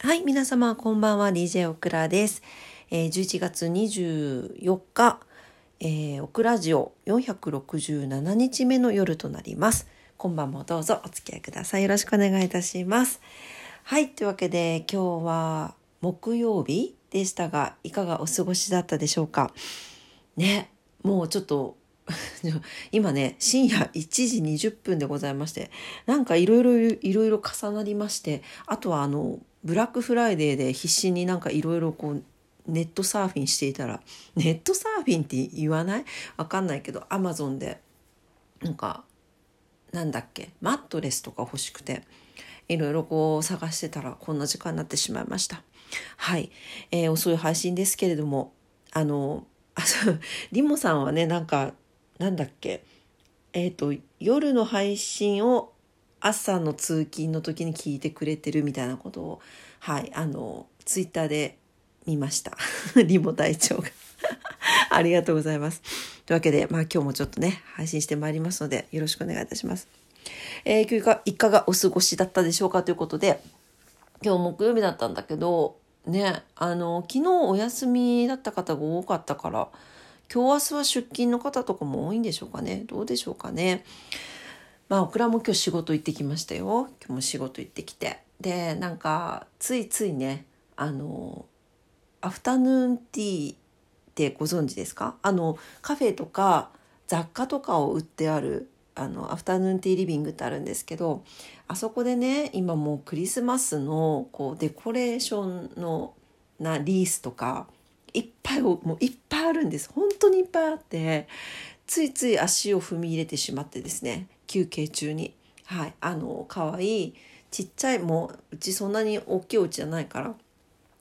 はい、皆様こんばんは、DJ オクラです。えー、11月24日、えー、オクラジオ467日目の夜となります。今晩もどうぞお付き合いください。よろしくお願いいたします。はい、というわけで今日は木曜日でしたが、いかがお過ごしだったでしょうか？ね、もうちょっと 今ね深夜1時20分でございましてなんかいろいろいろいろ重なりましてあとはあのブラックフライデーで必死になんかいろいろこうネットサーフィンしていたらネットサーフィンって言わない？わかんないけどアマゾンでなんかなんだっけ？マットレスとか欲しくていろいろこう探してたらこんな時間になってしまいました。はい、えー、遅い配信ですけれどもあのあそうリモさんはねなんかなんだっけ？えっ、ー、と夜の配信を朝の通勤の時に聞いてくれてるみたいなことをはいあのツイッターで見ました。リモ隊長が。ありがとうございます。というわけでまあ今日もちょっとね配信してまいりますのでよろしくお願いいたします。えー、今日いかがお過ごしだったでしょうかということで今日木曜日だったんだけどねあの昨日お休みだった方が多かったから今日明日は出勤の方とかも多いんでしょうかね。どうでしょうかね。まあオクラも今日仕事行ってきましたよ。今日も仕事行ってきて。でなんかついついねあのアフタヌーンティーってご存知ですか？あのカフェとか雑貨とかを売ってあるあのアフタヌーンティーリビングってあるんですけどあそこでね今もうクリスマスのこうデコレーションのなリースとかいっぱいもういっぱいあるんです。本当にいっぱいあってついつい足を踏み入れてしまってですね休憩中に。はい。あの可愛いちっちゃいもううちそんなに大きいお家じゃないから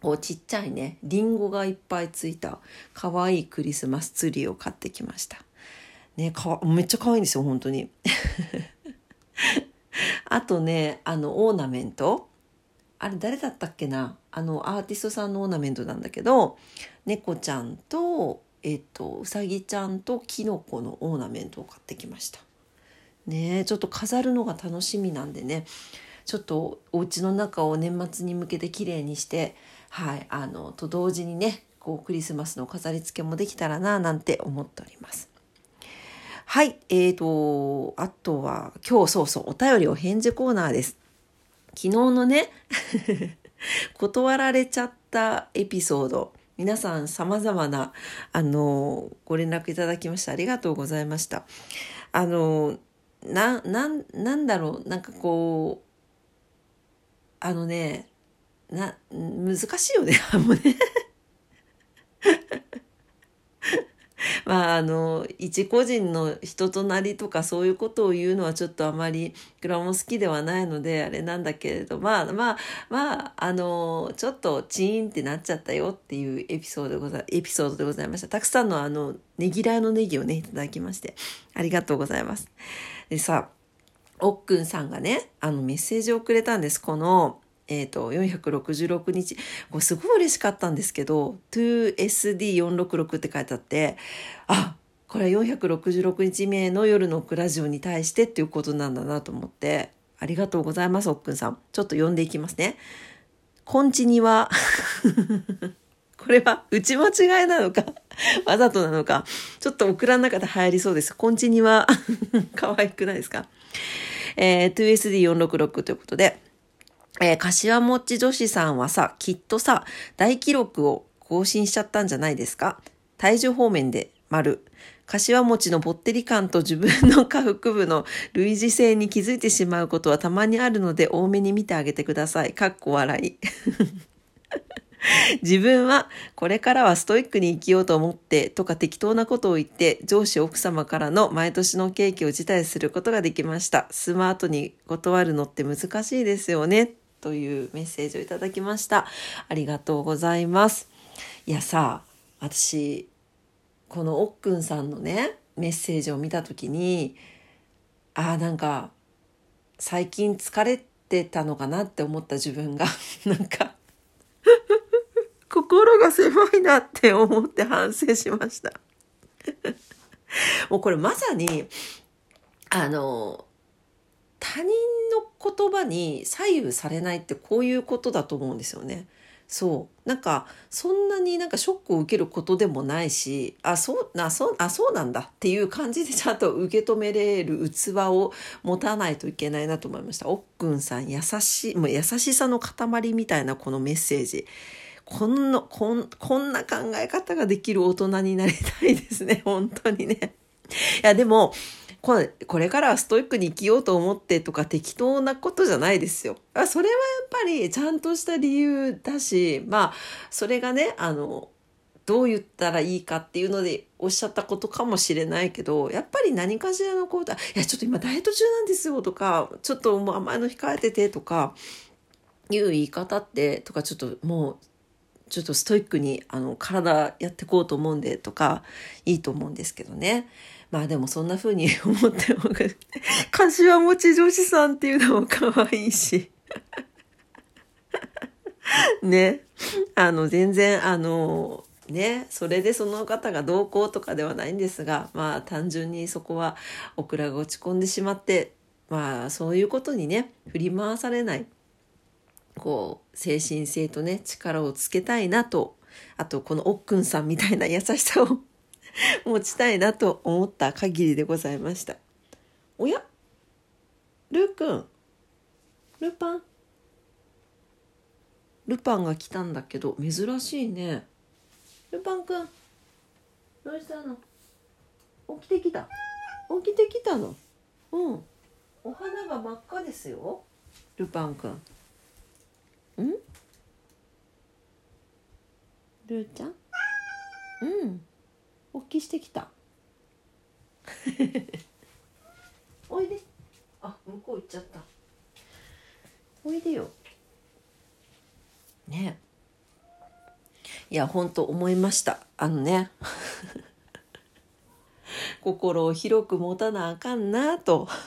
こうちっちゃいねりんごがいっぱいついた可愛いいクリスマスツリーを買ってきました。ねかめっちゃ可愛いんですよ本当に。あとねあのオーナメント。あれ誰だったっけな？あのアーティストさんのオーナメントなんだけど猫ちゃんとえっとうさぎちゃんとキノコのオーナメントを買ってきました。ねちょっと飾るのが楽しみなんでね。ちょっとお家の中を年末に向けて綺麗にしてはいあのと同時にねこうクリスマスの飾り付けもできたらななんて思っております。はいえーとあとは今日そうそうお便りお返事コーナーです。昨日のね 断られちゃったエピソード。皆さん様々なあのご連絡いただきましてありがとうございました。あのななんなんだろうなんかこうあのねな難しいよねもうね。まああの一個人の人となりとかそういうことを言うのはちょっとあまりグラも好きではないのであれなんだけれどまあまあまああのちょっとチーンってなっちゃったよっていうエピソードでござエピソードでございました。たくさんのあのねぎらいのネギをねいただきましてありがとうございます。でさおっくんさんがねあのメッセージをくれたんです。このえ、ー、と、466日。これすごい嬉しかったんですけど、2SD466 って書いてあって、あ、これは466日目の夜のクラジオに対してっていうことなんだなと思って、ありがとうございます、おっくんさん。ちょっと読んでいきますね。こんちには、これは打ち間違いなのか、わざとなのか、ちょっとオクラの中で流行りそうです。こんちには、可愛くないですか？えー、2SD466 ということで、えー、柏餅女子さんはさ、きっとさ、大記録を更新しちゃったんじゃないですか？体重方面で丸。柏餅のぼってり感と自分の下腹部の類似性に気づいてしまうことはたまにあるので多めに見てあげてください。かっこ笑い。自分はこれからはストイックに生きようと思ってとか適当なことを言って上司奥様からの毎年のケーキを辞退することができました。スマートに断るのって難しいですよね。というメッセージをいただきました。ありがとうございます。いやさ、私、このおっくんさんのね、メッセージを見たときに、ああ、なんか、最近疲れてたのかなって思った自分が、なんか、心が狭いなって思って反省しました。もうこれまさに、あの、他人の言葉に左右されないってこういうことだと思うんですよね。そう。なんかそんなになんかショックを受けることでもないしあそうなそうあそうなんだっていう感じでちゃんと受け止めれる器を持たないといけないなと思いました。おっくんさん優しい優しさの塊みたいなこのメッセージ。こんなこんこんな考え方ができる大人になりたいですね。本当にね。いやでもこれこれからはストイックに生きようと思ってとか適当なことじゃないですよ。それはやっぱりちゃんとした理由だし、まあ、それがね、あの、どう言ったらいいかっていうのでおっしゃったことかもしれないけど、やっぱり何かしらのことは、いや、ちょっと今ダイエット中なんですよとか、ちょっともう甘いの控えててとか、いう言い方って、とかちょっともう、ちょっとストイックにあの体やってこうと思うんでとかいいと思うんですけどね。まあでもそんな風に 思っても、柏餅女子さんっていうのも可愛いし。ね。あの、全然、あの、ね、それでその方がどうこうとかではないんですが、まあ単純にそこはオクラが落ち込んでしまって、まあそういうことにね、振り回されない、こう、精神性とね、力をつけたいなと、あとこのおっくんさんみたいな優しさを 持ちたいなと思った限りでございました。おや？ルーくんルパン？ルパンが来たんだけど珍しいね。ルパンくんどうしたの？起きてきた？起きてきたの？うん。お花が真っ赤ですよ。ルパンくんん？ルーちゃん？うんおっきしてきた。おいで。あ向こう行っちゃった。おいでよ。ね。いや本当思いました。あのね。心を広く持たなあかんなと。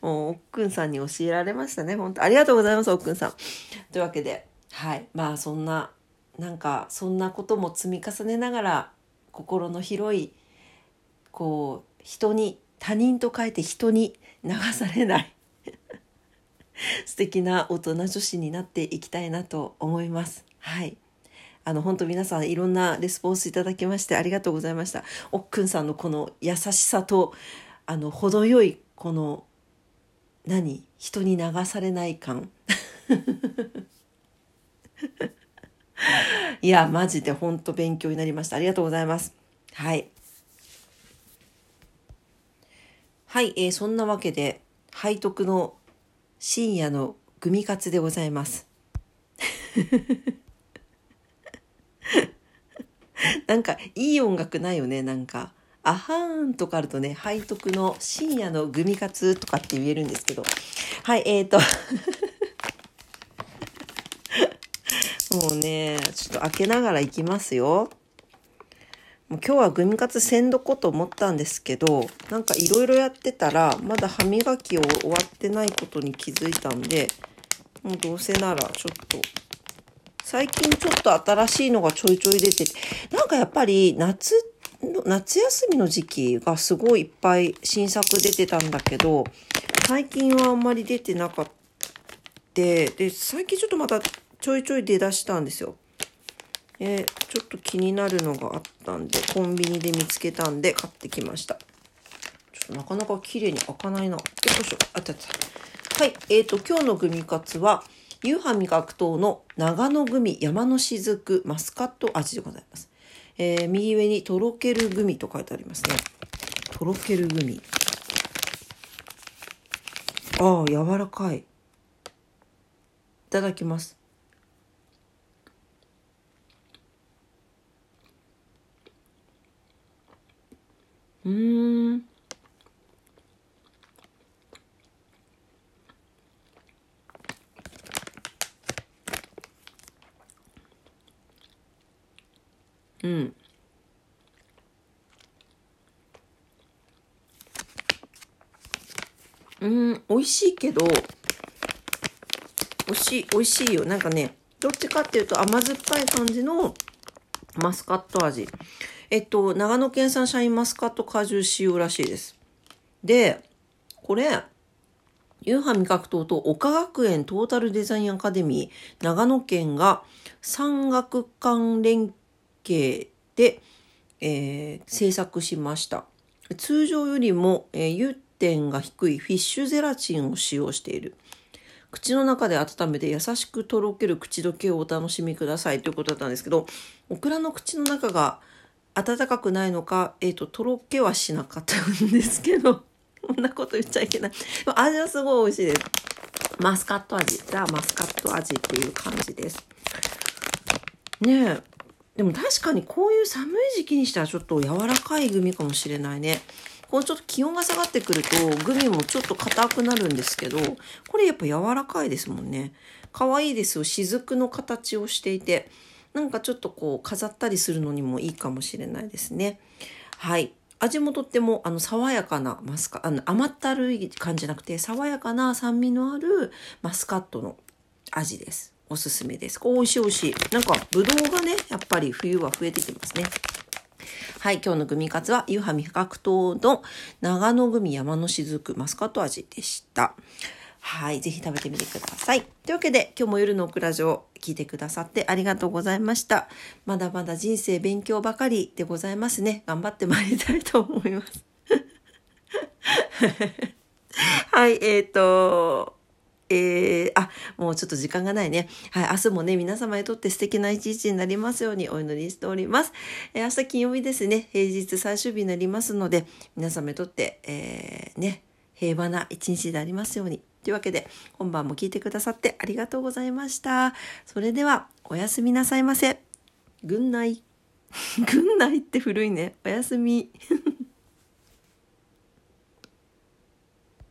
もうおっくんさんに教えられましたね本当ありがとうございますおっくんさん。というわけではい。まあそんななんかそんなことも積み重ねながら心の広いこう人に他人と書いて人に流されない 素敵な大人女子になっていきたいなと思います。はい。あの、本当皆さんいろんなレスポンスいただきましてありがとうございました。おっくんさんのこの優しさと、あの、程よいこの、何？人に流されない感。いや、マジで本当勉強になりました。ありがとうございます。はい。はい、えー、そんなわけで、背徳の深夜のグミカツでございます。なんか、いい音楽ないよね、なんか。あはーんとかあるとね、背徳の深夜のグミカツとかって言えるんですけど。はい、えーともうね、ちょっと開けながら行きますよ。もう今日はグミカツせんどこと思ったんですけど、なんかいろいろやってたら、まだ歯磨きを終わってないことに気づいたんで、もうどうせならちょっと、最近ちょっと新しいのがちょいちょい出てて、なんかやっぱり夏、夏休みの時期がすごいいっぱい新作出てたんだけど、最近はあんまり出てなかった。で、最近ちょっとまたちょいちょい出だしたんですよ。えー、ちょっと気になるのがあったんで、コンビニで見つけたんで買ってきました。ちょっとなかなか綺麗に開かないな。よいしょ。あったあった。はい。えっ、ー、と、今日のグミカツは、夕飯味覚糖の長野グミ山のしずくマスカット味でございます。えー、右上にとろけるグミと書いてありますね。とろけるグミ。ああ、柔らかい。いただきます。うん。うん。うん美味しいけど美味しい美味しいよ。なんかねどっちかっていうと甘酸っぱい感じのマスカット味。えっと、長野県産シャインマスカット果汁使用らしいです。で、これ、ユーハ味覚糖と岡学園トータルデザインアカデミー長野県が産学館連携で、えー、制作しました。通常よりも、えー、融点が低いフィッシュゼラチンを使用している。口の中で温めて優しくとろける口どけをお楽しみくださいということだったんですけど、オクラの口の中が温かくないのか、えっ、ー、と、とろけはしなかったんですけど、こんなこと言っちゃいけない。味はすごい美味しいです。マスカット味。ザ・マスカット味っていう感じです。ねえ。でも確かにこういう寒い時期にしてはちょっと柔らかいグミかもしれないね。こうちょっと気温が下がってくるとグミもちょっと硬くなるんですけど、これやっぱ柔らかいですもんね。可愛いですよ。雫の形をしていて、なんかちょっとこう飾ったりするのにもいいかもしれないですね。はい。味もとってもあの爽やかなマスカあの甘ったるい感じじゃなくて爽やかな酸味のあるマスカットの味です。おすすめです。こう美味しい美味しい。なんかぶどうがね、やっぱり冬は増えてきますね。はい、今日のグミカツは、ユーハ味覚糖の長野グミ山のしずくマスカット味でした。はい、ぜひ食べてみてください。というわけで、今日も夜のオクラジオ聞いてくださってありがとうございました。まだまだ人生勉強ばかりでございますね。頑張ってまいりたいと思います。はい、えっ、ー、と、えー、あ、もうちょっと時間がないね。はい、明日もね、皆様にとって素敵な一日になりますようにお祈りしております。えー、明日金曜日ですね、平日最終日になりますので、皆様にとって、えー、ね、平和な一日でありますように。というわけで、今晩も聞いてくださってありがとうございました。それでは、おやすみなさいませ。ぐんない。ぐんないって古いね。おやすみ。